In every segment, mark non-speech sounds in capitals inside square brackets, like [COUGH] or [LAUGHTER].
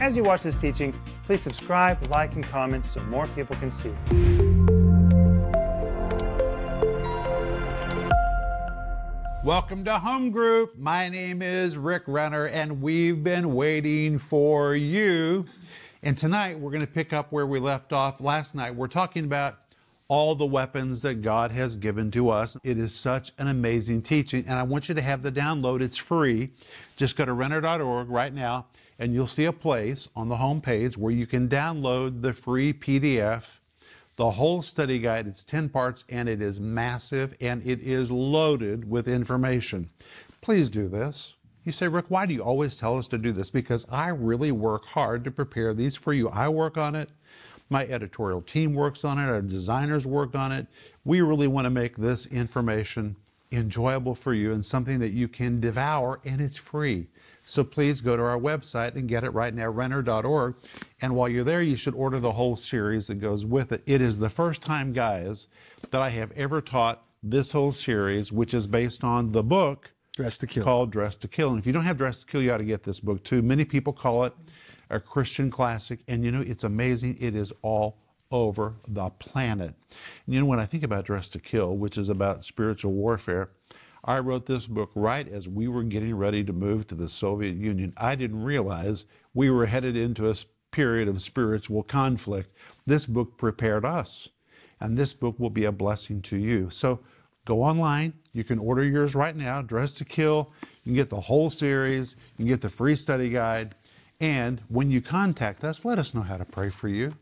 As you watch this teaching, please subscribe, like, and comment so more people can see. Welcome to Home Group. My name is Rick Renner, and we've been waiting for you. And tonight we're going to pick up where we left off last night. We're talking about all the weapons that God has given to us. It is such an amazing teaching, and I want you to have the download. It's free. Just go to renner.org right now, and you'll see a place on the home page where you can download the free PDF the whole study guide. It's 10 parts and it is massive and it is loaded with information. Please do this. You say, Rick, why do you always tell us to do this? Because I really work hard to prepare these for you. I work on it. My editorial team works on it. Our designers work on it. We really want to make this information enjoyable for you and something that you can devour, and it's free. So please go to our website and get it right now, renner.org. And while you're there, you should order the whole series that goes with it. It is the first time, guys, that I have ever taught this whole series, which is based on the book Dressed to Kill. called Dressed to Kill. And if you don't have Dressed to Kill, you ought to get this book too. Many people call it a Christian classic. And you know, it's amazing. It is all over the planet. And you know, when I think about Dressed to Kill, which is about spiritual warfare, I wrote this book right as we were getting ready to move to the Soviet Union. I didn't realize we were headed into a period of spiritual conflict. This book prepared us, and this book will be a blessing to you. So go online. You can order yours right now, Dressed to Kill. You can get the whole series, you can get the free study guide. And when you contact us, let us know how to pray for you.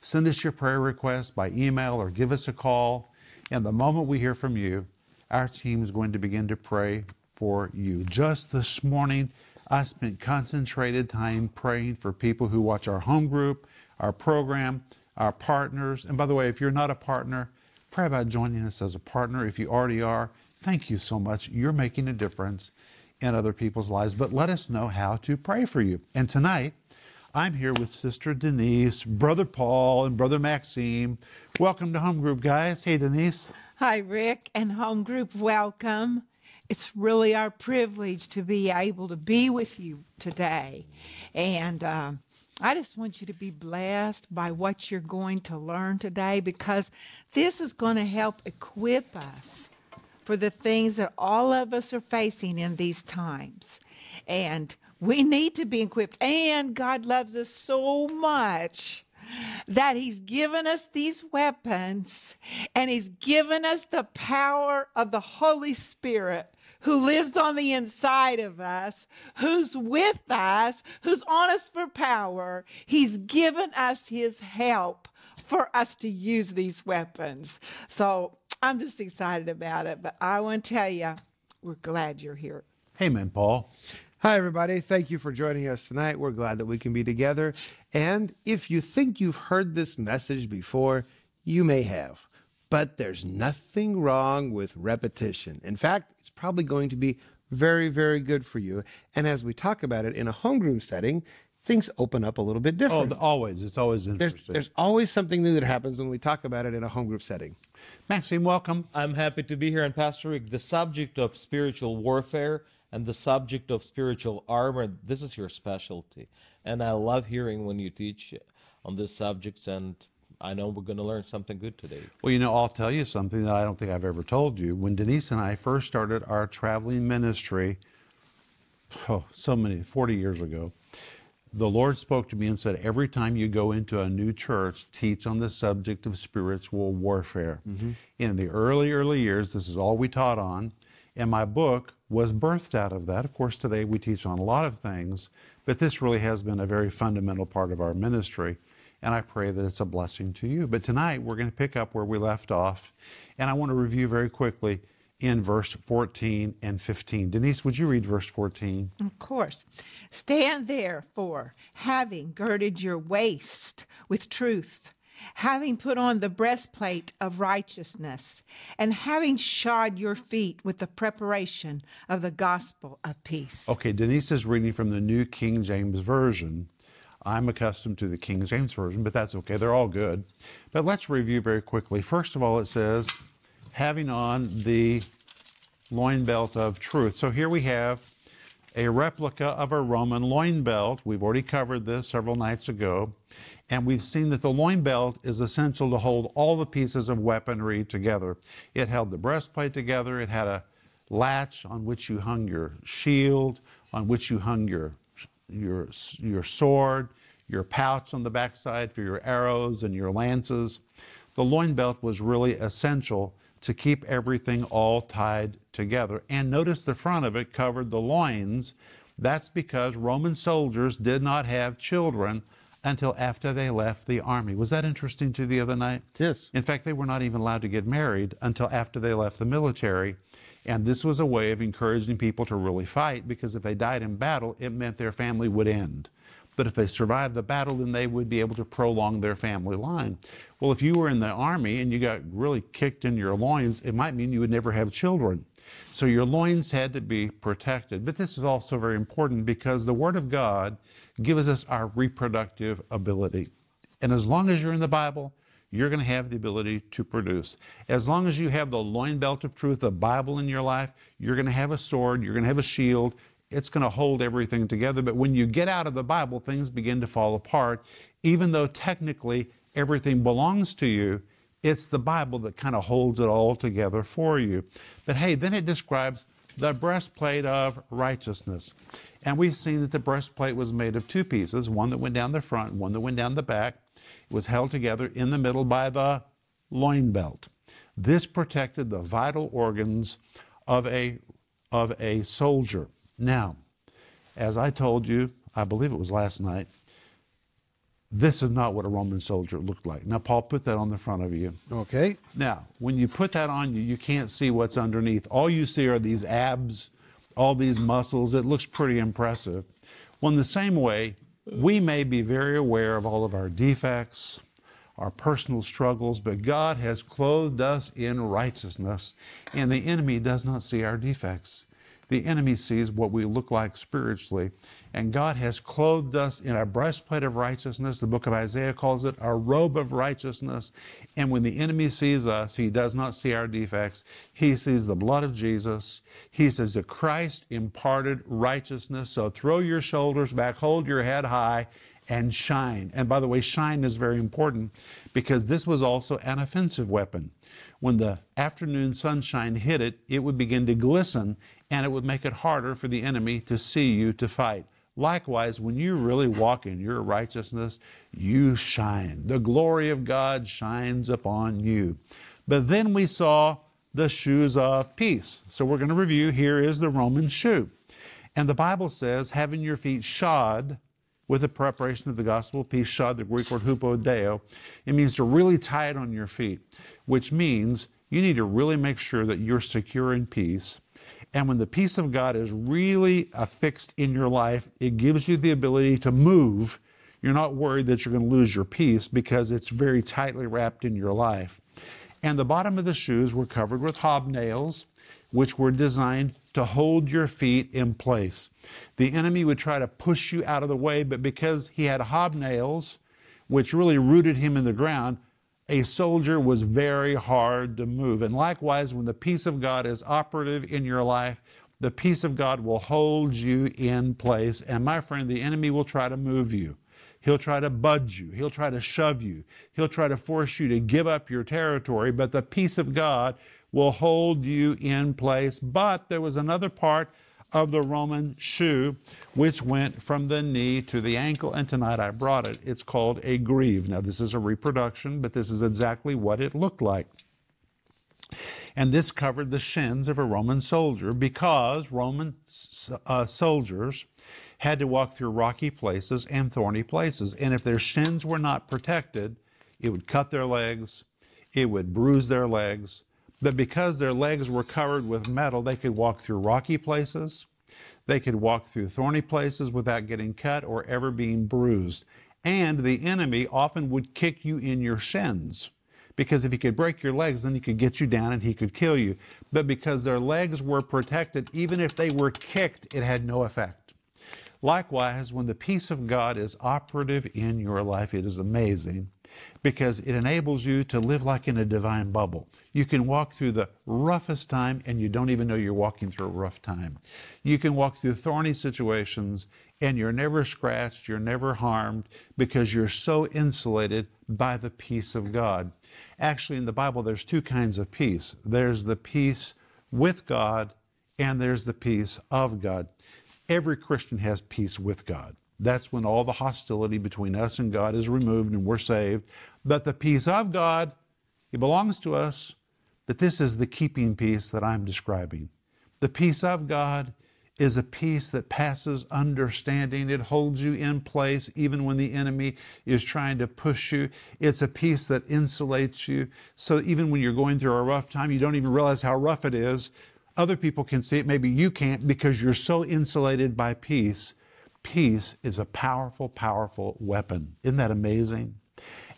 Send us your prayer request by email or give us a call. And the moment we hear from you, our team is going to begin to pray for you. Just this morning, I spent concentrated time praying for people who watch our home group, our program, our partners. And by the way, if you're not a partner, pray about joining us as a partner. If you already are, thank you so much. You're making a difference in other people's lives. But let us know how to pray for you. And tonight, I'm here with Sister Denise, Brother Paul, and Brother Maxime. Welcome to Home Group, guys. Hey, Denise. Hi, Rick and home group. Welcome. It's really our privilege to be able to be with you today. And um, I just want you to be blessed by what you're going to learn today because this is going to help equip us for the things that all of us are facing in these times. And we need to be equipped. And God loves us so much that He's given us these weapons and He's given us the power of the Holy Spirit who lives on the inside of us, who's with us, who's on us for power. He's given us His help for us to use these weapons. So I'm just excited about it, but I want to tell you, we're glad you're here. Amen, Paul. Hi, everybody. Thank you for joining us tonight. We're glad that we can be together. And if you think you've heard this message before, you may have. But there's nothing wrong with repetition. In fact, it's probably going to be very, very good for you. And as we talk about it in a homeroom setting, things open up a little bit oh, different. Oh, always. It's always there's, interesting. there's always something new that happens when we talk about it in a home group setting. Maxime, welcome. I'm happy to be here. And Pastor Rick, the subject of spiritual warfare and the subject of spiritual armor, this is your specialty. And I love hearing when you teach on this subject. And I know we're going to learn something good today. Well, you know, I'll tell you something that I don't think I've ever told you. When Denise and I first started our traveling ministry, oh, so many, 40 years ago, the Lord spoke to me and said, Every time you go into a new church, teach on the subject of spiritual warfare. Mm-hmm. In the early, early years, this is all we taught on. And my book was birthed out of that. Of course, today we teach on a lot of things, but this really has been a very fundamental part of our ministry. And I pray that it's a blessing to you. But tonight we're going to pick up where we left off. And I want to review very quickly in verse 14 and 15. Denise, would you read verse 14? Of course. Stand therefore, having girded your waist with truth, having put on the breastplate of righteousness, and having shod your feet with the preparation of the gospel of peace. Okay, Denise is reading from the New King James Version. I'm accustomed to the King James Version, but that's okay. They're all good. But let's review very quickly. First of all, it says, having on the loin belt of truth. So here we have a replica of a Roman loin belt. We've already covered this several nights ago. And we've seen that the loin belt is essential to hold all the pieces of weaponry together. It held the breastplate together, it had a latch on which you hung your shield, on which you hung your, your, your sword, your pouch on the backside for your arrows and your lances. The loin belt was really essential to keep everything all tied together. And notice the front of it covered the loins. That's because Roman soldiers did not have children until after they left the army. Was that interesting to you the other night? Yes. In fact, they were not even allowed to get married until after they left the military. And this was a way of encouraging people to really fight because if they died in battle, it meant their family would end. But if they survived the battle, then they would be able to prolong their family line. Well, if you were in the army and you got really kicked in your loins, it might mean you would never have children. So your loins had to be protected. But this is also very important because the Word of God gives us our reproductive ability. And as long as you're in the Bible, you're going to have the ability to produce. As long as you have the loin belt of truth, the Bible in your life, you're going to have a sword, you're going to have a shield, it's going to hold everything together. But when you get out of the Bible, things begin to fall apart. Even though technically everything belongs to you, it's the Bible that kind of holds it all together for you. But hey, then it describes the breastplate of righteousness. And we've seen that the breastplate was made of two pieces one that went down the front, one that went down the back. It was held together in the middle by the loin belt. This protected the vital organs of a, of a soldier. Now, as I told you, I believe it was last night, this is not what a Roman soldier looked like. Now, Paul, put that on the front of you. Okay. Now, when you put that on you, you can't see what's underneath. All you see are these abs, all these muscles. It looks pretty impressive. Well, in the same way, we may be very aware of all of our defects, our personal struggles, but God has clothed us in righteousness, and the enemy does not see our defects. The enemy sees what we look like spiritually. And God has clothed us in a breastplate of righteousness. The book of Isaiah calls it a robe of righteousness. And when the enemy sees us, he does not see our defects. He sees the blood of Jesus. He says the Christ imparted righteousness. So throw your shoulders back, hold your head high, and shine. And by the way, shine is very important because this was also an offensive weapon. When the afternoon sunshine hit it, it would begin to glisten and it would make it harder for the enemy to see you to fight. Likewise, when you really walk in your righteousness, you shine. The glory of God shines upon you. But then we saw the shoes of peace. So we're going to review here is the Roman shoe. And the Bible says, having your feet shod with the preparation of the gospel of peace, shod, the Greek word hupodeo, it means to really tie it on your feet, which means you need to really make sure that you're secure in peace and when the peace of God is really affixed in your life, it gives you the ability to move. You're not worried that you're going to lose your peace because it's very tightly wrapped in your life. And the bottom of the shoes were covered with hobnails, which were designed to hold your feet in place. The enemy would try to push you out of the way, but because he had hobnails, which really rooted him in the ground, a soldier was very hard to move. And likewise, when the peace of God is operative in your life, the peace of God will hold you in place. And my friend, the enemy will try to move you. He'll try to budge you. He'll try to shove you. He'll try to force you to give up your territory. But the peace of God will hold you in place. But there was another part of the Roman shoe, which went from the knee to the ankle. And tonight I brought it. It's called a greave. Now, this is a reproduction, but this is exactly what it looked like. And this covered the shins of a Roman soldier because Roman uh, soldiers had to walk through rocky places and thorny places. And if their shins were not protected, it would cut their legs, it would bruise their legs, but because their legs were covered with metal, they could walk through rocky places, they could walk through thorny places without getting cut or ever being bruised. And the enemy often would kick you in your shins. Because if he could break your legs, then he could get you down and he could kill you. But because their legs were protected, even if they were kicked, it had no effect. Likewise, when the peace of God is operative in your life, it is amazing because it enables you to live like in a divine bubble. You can walk through the roughest time and you don't even know you're walking through a rough time. You can walk through thorny situations and you're never scratched, you're never harmed because you're so insulated by the peace of God. Actually, in the Bible, there's two kinds of peace there's the peace with God and there's the peace of God. Every Christian has peace with God. That's when all the hostility between us and God is removed and we're saved. But the peace of God, it belongs to us, but this is the keeping peace that I'm describing. The peace of God is a peace that passes understanding. It holds you in place even when the enemy is trying to push you. It's a peace that insulates you. So even when you're going through a rough time, you don't even realize how rough it is. Other people can see it, maybe you can't because you're so insulated by peace. Peace is a powerful, powerful weapon. Isn't that amazing?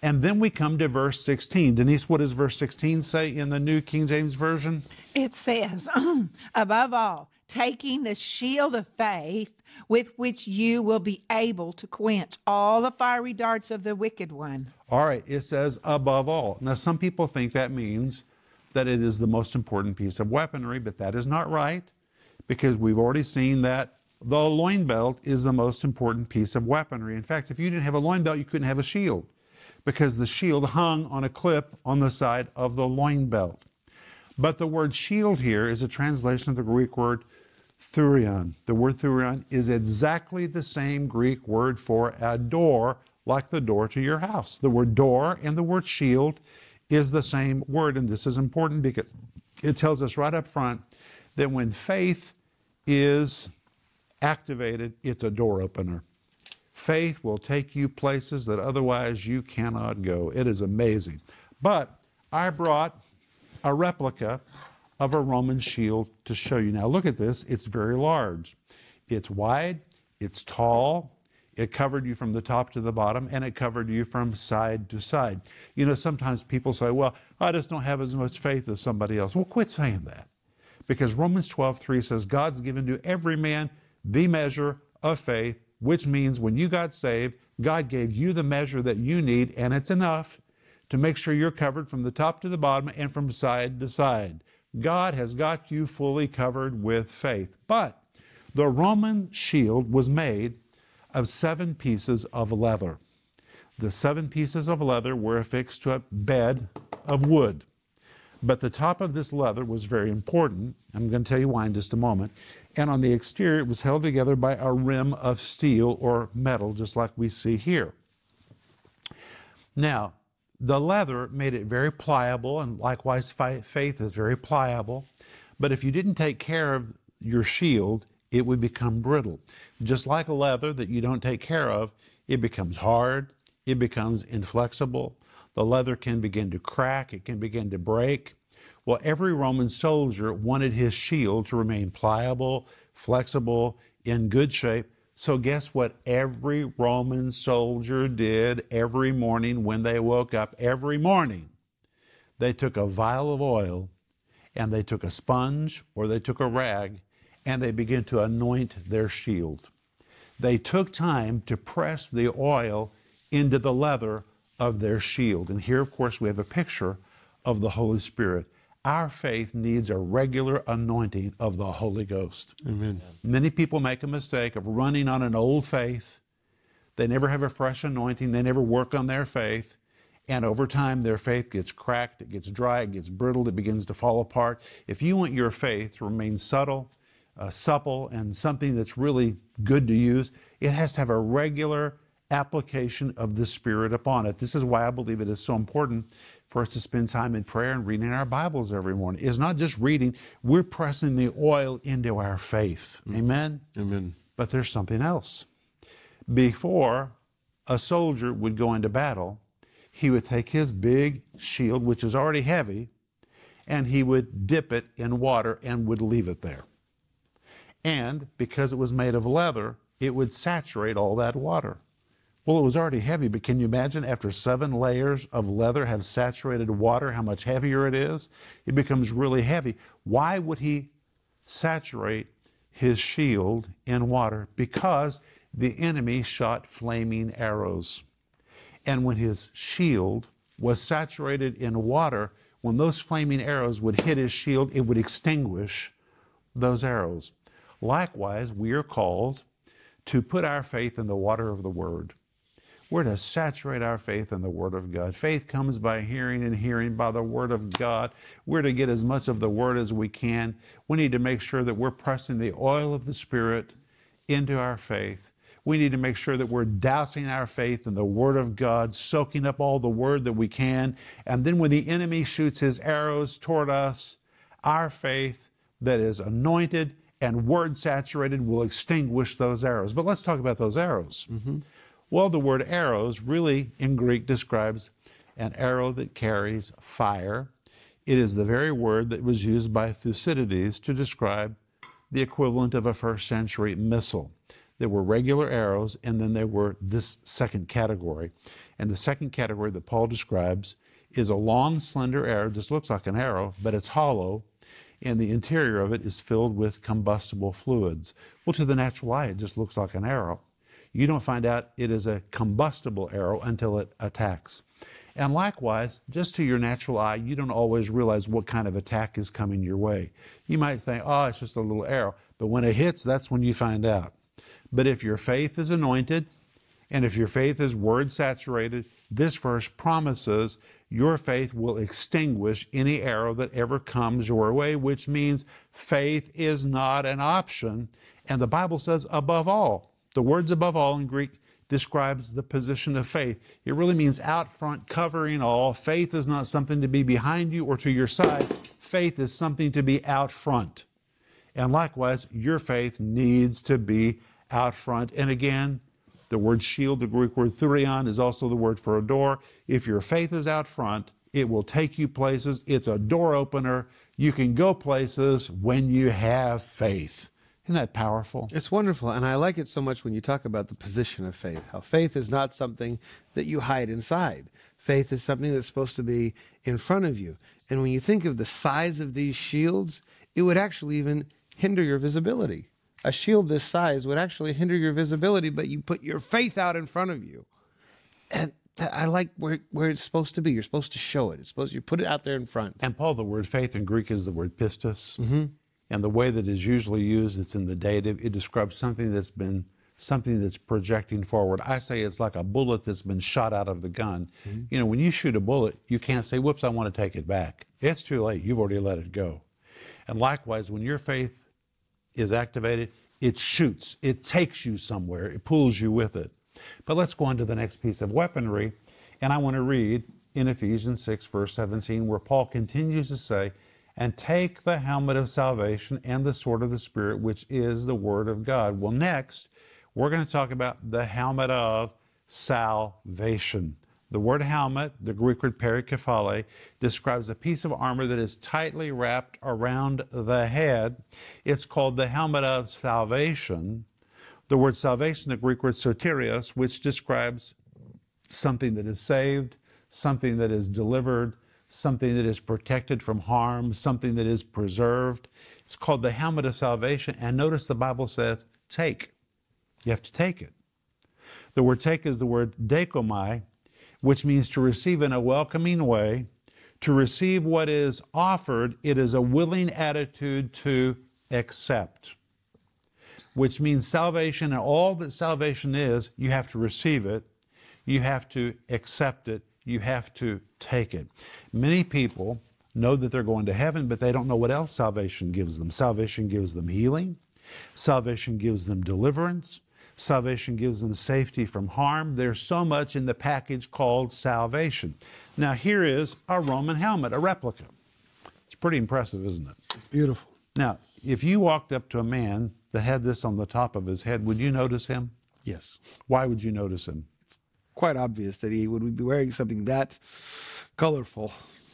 And then we come to verse 16. Denise, what does verse 16 say in the New King James Version? It says, [CLEARS THROAT] above all, taking the shield of faith with which you will be able to quench all the fiery darts of the wicked one. All right, it says above all. Now, some people think that means that it is the most important piece of weaponry, but that is not right because we've already seen that the loin belt is the most important piece of weaponry. In fact, if you didn't have a loin belt, you couldn't have a shield because the shield hung on a clip on the side of the loin belt. But the word shield here is a translation of the Greek word thurion. The word thurion is exactly the same Greek word for a door, like the door to your house. The word door and the word shield is the same word, and this is important because it tells us right up front that when faith is activated, it's a door opener. Faith will take you places that otherwise you cannot go. It is amazing. But I brought a replica of a Roman shield to show you. Now, look at this. It's very large. It's wide, it's tall, it covered you from the top to the bottom, and it covered you from side to side. You know, sometimes people say, Well, I just don't have as much faith as somebody else. Well, quit saying that. Because Romans 12, 3 says, God's given to every man the measure of faith, which means when you got saved, God gave you the measure that you need, and it's enough to make sure you're covered from the top to the bottom and from side to side. God has got you fully covered with faith. But the Roman shield was made of seven pieces of leather. The seven pieces of leather were affixed to a bed of wood. But the top of this leather was very important. I'm going to tell you why in just a moment. And on the exterior, it was held together by a rim of steel or metal, just like we see here. Now, the leather made it very pliable, and likewise, faith is very pliable. But if you didn't take care of your shield, it would become brittle. Just like a leather that you don't take care of, it becomes hard, it becomes inflexible. The leather can begin to crack, it can begin to break. Well, every Roman soldier wanted his shield to remain pliable, flexible, in good shape. So, guess what every Roman soldier did every morning when they woke up? Every morning, they took a vial of oil and they took a sponge or they took a rag and they began to anoint their shield. They took time to press the oil into the leather of their shield. And here, of course, we have a picture of the Holy Spirit. Our faith needs a regular anointing of the Holy Ghost. Amen. Many people make a mistake of running on an old faith. They never have a fresh anointing, they never work on their faith. And over time, their faith gets cracked, it gets dry, it gets brittle, it begins to fall apart. If you want your faith to remain subtle, uh, supple and something that's really good to use, it has to have a regular application of the Spirit upon it. This is why I believe it is so important for us to spend time in prayer and reading our Bibles every morning. It's not just reading, we're pressing the oil into our faith. Mm. Amen? Amen. But there's something else. Before a soldier would go into battle, he would take his big shield, which is already heavy, and he would dip it in water and would leave it there. And because it was made of leather, it would saturate all that water. Well, it was already heavy, but can you imagine after seven layers of leather have saturated water, how much heavier it is? It becomes really heavy. Why would he saturate his shield in water? Because the enemy shot flaming arrows. And when his shield was saturated in water, when those flaming arrows would hit his shield, it would extinguish those arrows. Likewise, we are called to put our faith in the water of the Word. We're to saturate our faith in the Word of God. Faith comes by hearing, and hearing by the Word of God. We're to get as much of the Word as we can. We need to make sure that we're pressing the oil of the Spirit into our faith. We need to make sure that we're dousing our faith in the Word of God, soaking up all the Word that we can. And then when the enemy shoots his arrows toward us, our faith that is anointed and word saturated will extinguish those arrows. But let's talk about those arrows. Mm-hmm. Well, the word arrows really in Greek describes an arrow that carries fire. It is the very word that was used by Thucydides to describe the equivalent of a first century missile. There were regular arrows, and then there were this second category. And the second category that Paul describes is a long, slender arrow, This looks like an arrow, but it's hollow, and the interior of it is filled with combustible fluids. Well, to the natural eye, it just looks like an arrow. You don't find out it is a combustible arrow until it attacks. And likewise, just to your natural eye, you don't always realize what kind of attack is coming your way. You might think, oh, it's just a little arrow. But when it hits, that's when you find out. But if your faith is anointed, and if your faith is word saturated, this verse promises your faith will extinguish any arrow that ever comes your way, which means faith is not an option. And the Bible says, above all, the words above all in Greek describes the position of faith. It really means out front, covering all. Faith is not something to be behind you or to your side, faith is something to be out front. And likewise, your faith needs to be out front. And again, the word shield, the Greek word thurion, is also the word for a door. If your faith is out front, it will take you places. It's a door opener. You can go places when you have faith. Isn't that powerful? It's wonderful. And I like it so much when you talk about the position of faith, how faith is not something that you hide inside. Faith is something that's supposed to be in front of you. And when you think of the size of these shields, it would actually even hinder your visibility. A shield this size would actually hinder your visibility, but you put your faith out in front of you. And that- I like where, where it's supposed to be. You're supposed to show it. It's supposed you put it out there in front. And Paul, the word faith in Greek is the word pistis. Mm-hmm. And the way that is usually used, it's in the dative. It describes something that's been something that's projecting forward. I say it's like a bullet that's been shot out of the gun. Mm-hmm. You know, when you shoot a bullet, you can't say, "Whoops, I want to take it back." It's too late. You've already let it go. And likewise, when your faith is activated, it shoots. It takes you somewhere. It pulls you with it. But let's go on to the next piece of weaponry, and I want to read in Ephesians 6, verse 17, where Paul continues to say, and take the helmet of salvation and the sword of the Spirit, which is the Word of God. Well, next, we're going to talk about the helmet of salvation. The word helmet, the Greek word perikephale, describes a piece of armor that is tightly wrapped around the head. It's called the helmet of salvation. The word salvation, the Greek word soterios, which describes something that is saved, something that is delivered, something that is protected from harm, something that is preserved. It's called the helmet of salvation. And notice the Bible says, take. You have to take it. The word take is the word dechomai, which means to receive in a welcoming way, to receive what is offered. It is a willing attitude to accept, which means salvation and all that salvation is, you have to receive it, you have to accept it, you have to take it. Many people know that they're going to heaven, but they don't know what else salvation gives them. Salvation gives them healing, salvation gives them deliverance, salvation gives them safety from harm. There's so much in the package called salvation. Now, here is a Roman helmet, a replica. It's pretty impressive, isn't it? Beautiful. Now, if you walked up to a man that had this on the top of his head, would you notice him? Yes. Why would you notice him? It's quite obvious that he would be wearing something that colorful.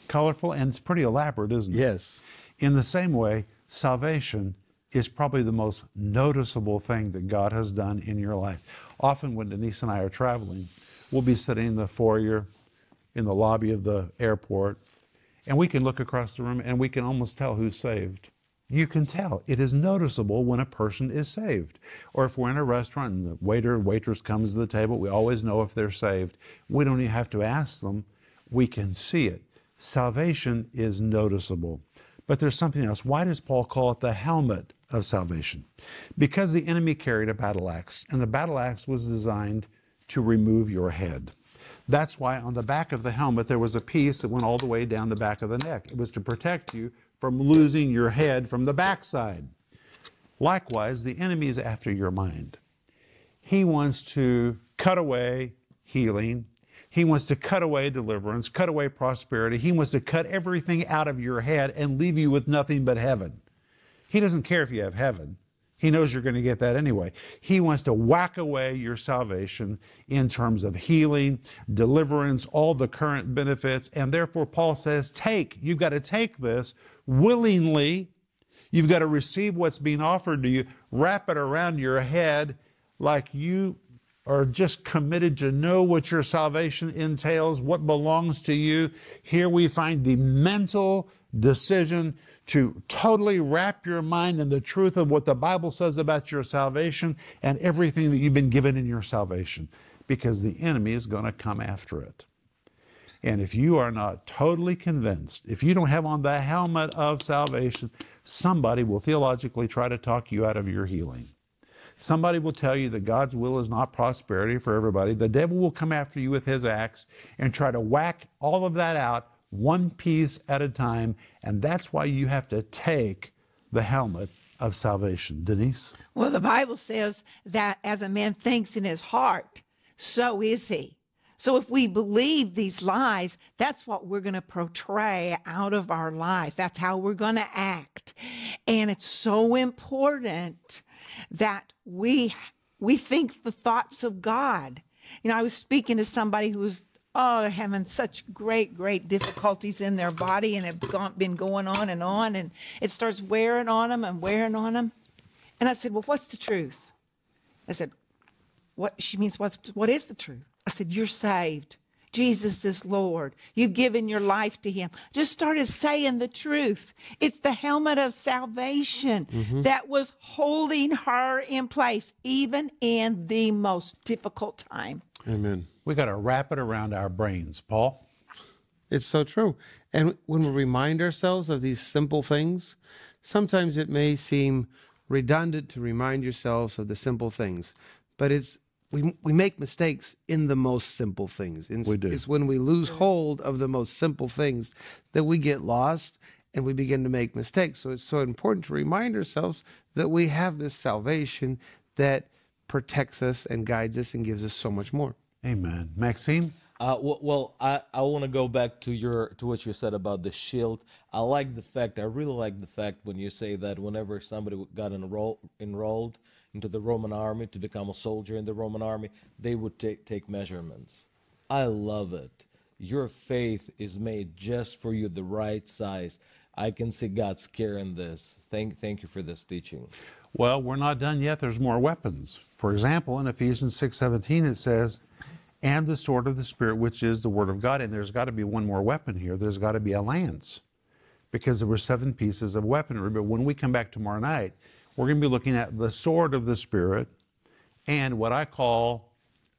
Colorful and it's pretty elaborate, isn't it? Yes. In the same way, salvation is probably the most noticeable thing that God has done in your life. Often, when Denise and I are traveling, we'll be sitting in the foyer in the lobby of the airport, and we can look across the room and we can almost tell who's saved You can tell. It is noticeable when a person is saved. Or if we're in a restaurant and the waiter or waitress comes to the table, we always know if they're saved. We don't even have to ask them. We can see it. Salvation is noticeable. But there's something else. Why does Paul call it the helmet of salvation? Because the enemy carried a battle axe, and the battle axe was designed to remove your head. That's why on the back of the helmet there was a piece that went all the way down the back of the neck. It was to protect you from losing your head from the backside. Likewise, the enemy is after your mind. He wants to cut away healing. He wants to cut away deliverance, cut away prosperity. He wants to cut everything out of your head and leave you with nothing but heaven. He doesn't care if you have heaven. He knows you're going to get that anyway. He wants to whack away your salvation in terms of healing, deliverance, all the current benefits. And therefore, Paul says, take. You've got to take this willingly. You've got to receive what's being offered to you, wrap it around your head like you are just committed to know what your salvation entails, what belongs to you. Here we find the mental decision to totally wrap your mind in the truth of what the Bible says about your salvation and everything that you've been given in your salvation, because the enemy is going to come after it. And if you are not totally convinced, if you don't have on the helmet of salvation, somebody will theologically try to talk you out of your healing. Somebody will tell you that God's will is not prosperity for everybody. The devil will come after you with his axe and try to whack all of that out one piece at a time. And that's why you have to take the helmet of salvation. Denise? Well, the Bible says that as a man thinks in his heart, so is he. So if we believe these lies, that's what we're going to portray out of our life. That's how we're going to act. And it's so important that we we think the thoughts of God. You know, I was speaking to somebody who was oh, they're having such great, great difficulties in their body and have gone, been going on and on, and it starts wearing on them and wearing on them. And I said, well, what's the truth? I said, what? She means what? What is the truth? I said, you're saved. Jesus is Lord. You've given your life to Him. Just started saying the truth. It's the helmet of salvation mm-hmm. that was holding her in place, even in the most difficult time. Amen. We got to wrap it around our brains, Paul. It's so true. And when we remind ourselves of these simple things, sometimes it may seem redundant to remind yourselves of the simple things, but it's we, we make mistakes in the most simple things. we do. It's when we lose hold of the most simple things that we get lost and we begin to make mistakes. So it's so important to remind ourselves that we have this salvation that protects us and guides us and gives us so much more. Amen. Maxime? Uh, well, well, I, I want to go back to your to what you said about the shield. I like the fact. I really like the fact when you say that whenever somebody got enrolled enrolled into the Roman army to become a soldier in the Roman army, they would take take measurements. I love it. Your faith is made just for you, the right size. I can see God's care in this. Thank thank you for this teaching. Well, we're not done yet. There's more weapons. For example, in Ephesians 6:17 it says and the sword of the Spirit, which is the Word of God. And there's got to be one more weapon here. There's got to be a lance because there were seven pieces of weaponry. But when we come back tomorrow night, we're going to be looking at the sword of the Spirit and what I call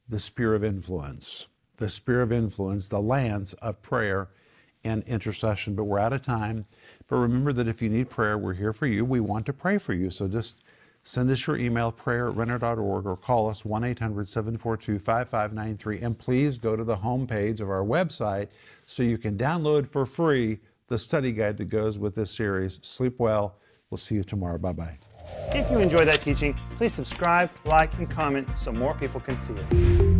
the spear of influence. The spear of influence, the lance of prayer and intercession. But we're out of time. But remember that if you need prayer, we're here for you. We want to pray for you. So just Send us your email, prayer at renner.org, or call us 1 800 742 5593. And please go to the homepage of our website so you can download for free the study guide that goes with this series. Sleep well. We'll see you tomorrow. Bye bye. If you enjoyed that teaching, please subscribe, like, and comment so more people can see it.